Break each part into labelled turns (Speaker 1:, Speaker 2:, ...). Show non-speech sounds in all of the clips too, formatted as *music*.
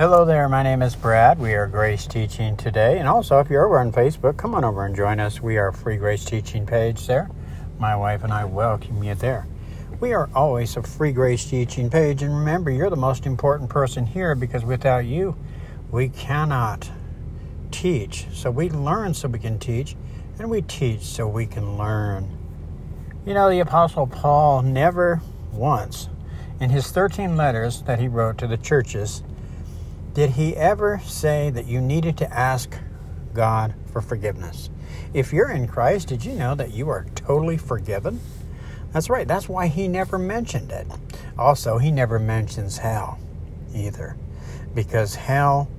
Speaker 1: Hello there, my name is Brad. We are Grace Teaching today. And also, if you're over on Facebook, come on over and join us. We are Free Grace Teaching page there. My wife and I welcome you there. We are always a Free Grace Teaching page. And remember, you're the most important person here because without you, we cannot teach. So we learn so we can teach, and we teach so we can learn. You know, the Apostle Paul never once, in his 13 letters that he wrote to the churches, did he ever say that you needed to ask God for forgiveness? If you're in Christ, did you know that you are totally forgiven? That's right, that's why he never mentioned it. Also, he never mentions hell either, because hell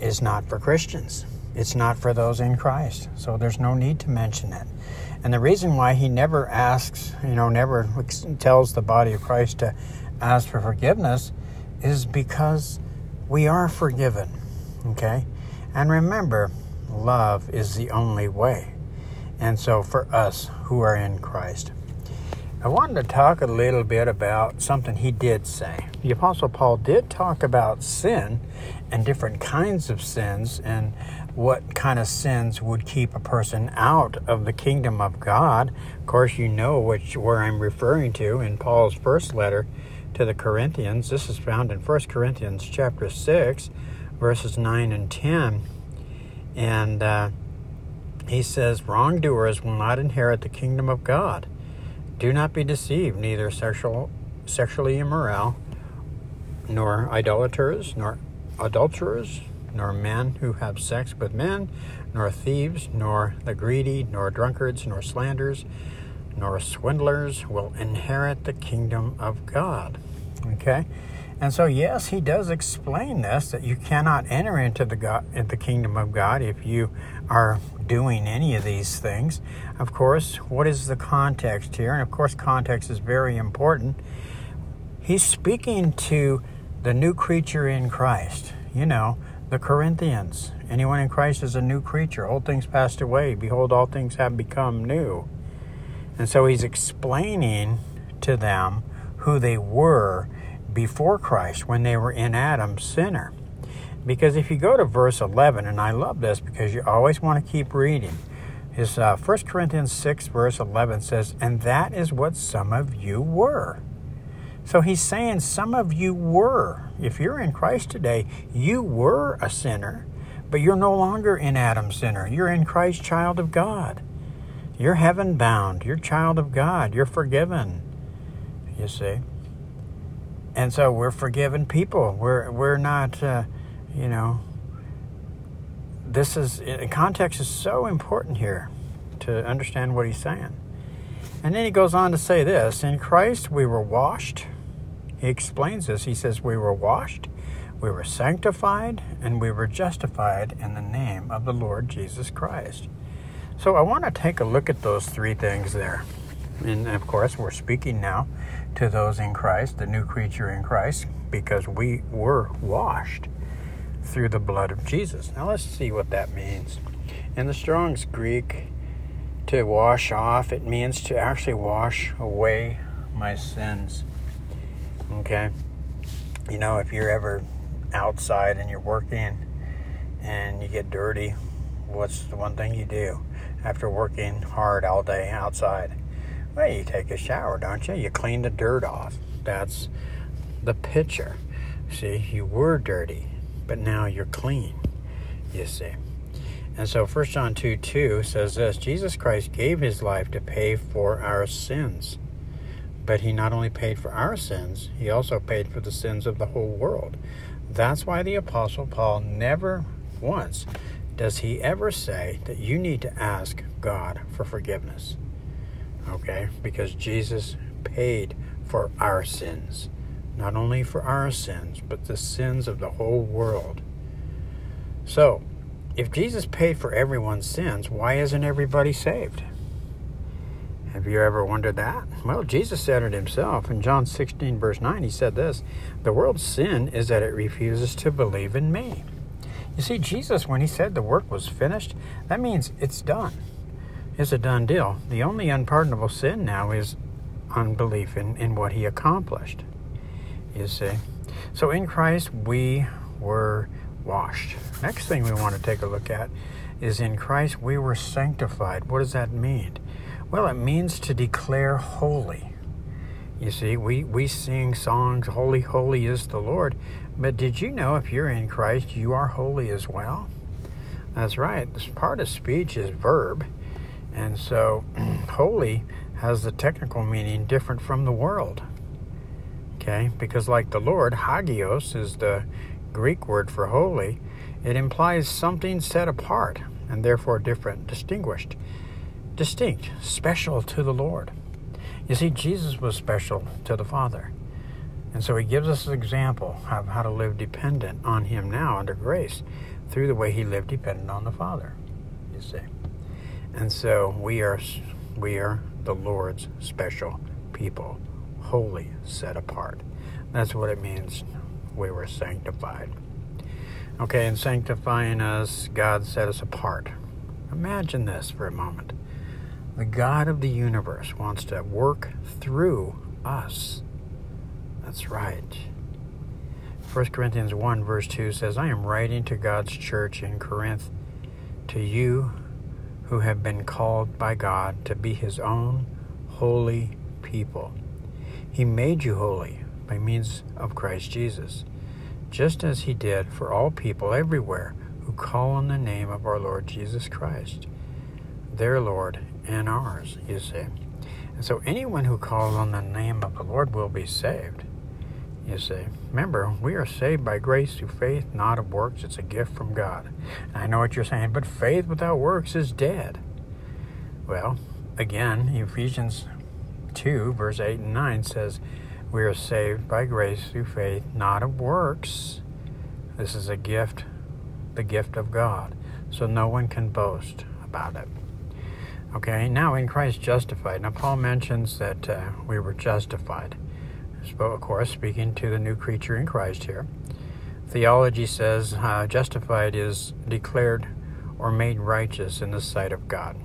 Speaker 1: is not for Christians. It's not for those in Christ. So there's no need to mention it. And the reason why he never asks, you know, never tells the body of Christ to ask for forgiveness is because we are forgiven. Okay? And remember, love is the only way. And so for us who are in Christ, I wanted to talk a little bit about something he did say. The Apostle Paul did talk about sin and different kinds of sins and what kind of sins would keep a person out of the kingdom of God. Of course, you know which where I'm referring to in Paul's first letter to the Corinthians. This is found in 1 Corinthians chapter 6, verses 9 and 10. And uh, he says, Wrongdoers will not inherit the kingdom of God. Do not be deceived, neither sexual, sexually immoral, nor idolaters, nor adulterers, nor men who have sex with men, nor thieves, nor the greedy, nor drunkards, nor slanders, nor swindlers will inherit the kingdom of God. Okay? And so, yes, he does explain this that you cannot enter into the God, the kingdom of God if you are doing any of these things. Of course, what is the context here? And of course, context is very important. He's speaking to the new creature in Christ. You know, the Corinthians. Anyone in Christ is a new creature. Old things passed away. Behold, all things have become new. And so he's explaining to them who they were before Christ when they were in Adam's sinner. Because if you go to verse 11, and I love this because you always want to keep reading, is uh, 1 Corinthians 6, verse 11 says, And that is what some of you were. So he's saying some of you were. If you're in Christ today, you were a sinner, but you're no longer in Adam's sinner. You're in Christ, child of God. You're heaven bound. You're child of God. You're forgiven. You see? and so we're forgiven people. We're we're not, uh, you know. This is context is so important here to understand what he's saying. And then he goes on to say this: In Christ we were washed. He explains this. He says we were washed, we were sanctified, and we were justified in the name of the Lord Jesus Christ. So I want to take a look at those three things there. And of course, we're speaking now to those in Christ, the new creature in Christ, because we were washed through the blood of Jesus. Now let's see what that means. In the Strong's Greek, to wash off, it means to actually wash away my sins. Okay? You know, if you're ever outside and you're working and you get dirty, what's the one thing you do after working hard all day outside? Well, you take a shower, don't you? You clean the dirt off. That's the picture. See, you were dirty, but now you're clean, you see. And so 1 John 2 2 says this Jesus Christ gave his life to pay for our sins. But he not only paid for our sins, he also paid for the sins of the whole world. That's why the Apostle Paul never once does he ever say that you need to ask God for forgiveness okay? Because Jesus paid for our sins. Not only for our sins, but the sins of the whole world. So, if Jesus paid for everyone's sins, why isn't everybody saved? Have you ever wondered that? Well, Jesus said it himself. In John 16, verse 9, he said this The world's sin is that it refuses to believe in me. You see, Jesus, when he said the work was finished, that means it's done It's a done deal. The only unpardonable sin now is unbelief in, in what he accomplished. You see? So in Christ, we were washed. Next thing we want to take a look at is in Christ, we were sanctified. What does that mean? Well, it means to declare holy. You see, we, we sing songs, Holy, Holy is the Lord. But did you know if you're in Christ, you are holy as well? That's right. This part of speech is verb. And so, *clears throat* holy has the technical meaning different from the world. Okay? Because, like the Lord, hagios is the Greek word for holy. It implies something set apart and therefore different, distinguished, distinct, special to the Lord. You see, Jesus was special to the Father. And so he gives us an example of how to live dependent on him now under grace through the way he lived dependent on the Father, you see. And so we are we are the Lord's special people, holy, set apart. That's what it means we were sanctified. Okay, in sanctifying us, God set us apart. Imagine this for a moment. The God of the universe wants to work through us. That's right. 1 Corinthians 1, verse 2 says, I am writing to God's church in Corinth, to you who have been called by God to be his own holy people. He made you holy by means of Christ Jesus, just as he did for all people everywhere who call on the name of our Lord Jesus Christ, their Lord and ours, you see. And so anyone who calls on the name of the Lord will be saved. You see, remember, we are saved by grace through faith, not of works. It's a gift from God. And I know what you're saying, but faith without works is dead. Well, again, Ephesians 2, verse 8 and 9 says, We are saved by grace through faith, not of works. This is a gift, the gift of God. So no one can boast about it. Okay, now in Christ justified. Now, Paul mentions that uh, we were justified. Of course, speaking to the new creature in Christ here. Theology says uh, justified is declared or made righteous in the sight of God.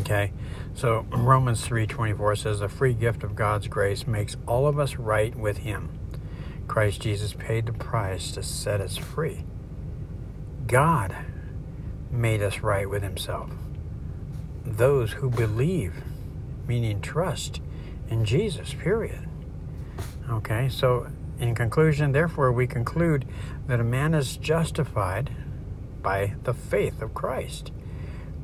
Speaker 1: Okay, so *clears throat* Romans 3:24 says the free gift of God's grace makes all of us right with Him. Christ Jesus paid the price to set us free. God made us right with Himself those who believe, meaning trust in Jesus, period. Okay, so in conclusion, therefore, we conclude that a man is justified by the faith of Christ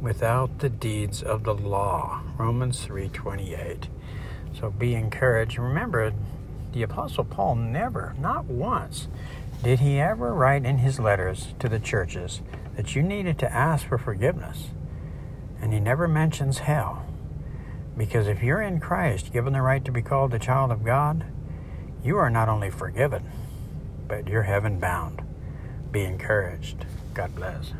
Speaker 1: without the deeds of the law. Romans 3:28. So be encouraged. Remember, the apostle Paul never, not once, did he ever write in his letters to the churches that you needed to ask for forgiveness. And he never mentions hell. Because if you're in Christ, given the right to be called a child of God, you are not only forgiven, but you're heaven bound. Be encouraged. God bless.